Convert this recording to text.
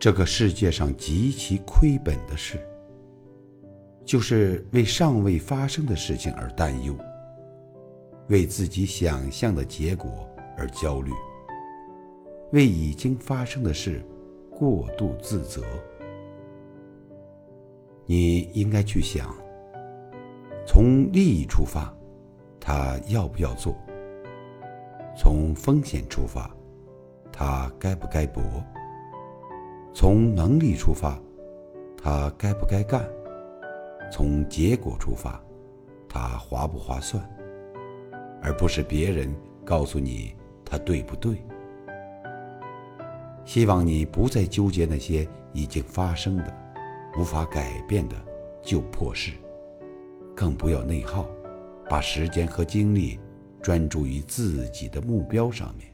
这个世界上极其亏本的事，就是为尚未发生的事情而担忧，为自己想象的结果而焦虑，为已经发生的事过度自责。你应该去想，从利益出发，他要不要做？从风险出发，他该不该搏？从能力出发，他该不该干？从结果出发，他划不划算？而不是别人告诉你他对不对。希望你不再纠结那些已经发生的、无法改变的旧破事，更不要内耗，把时间和精力专注于自己的目标上面。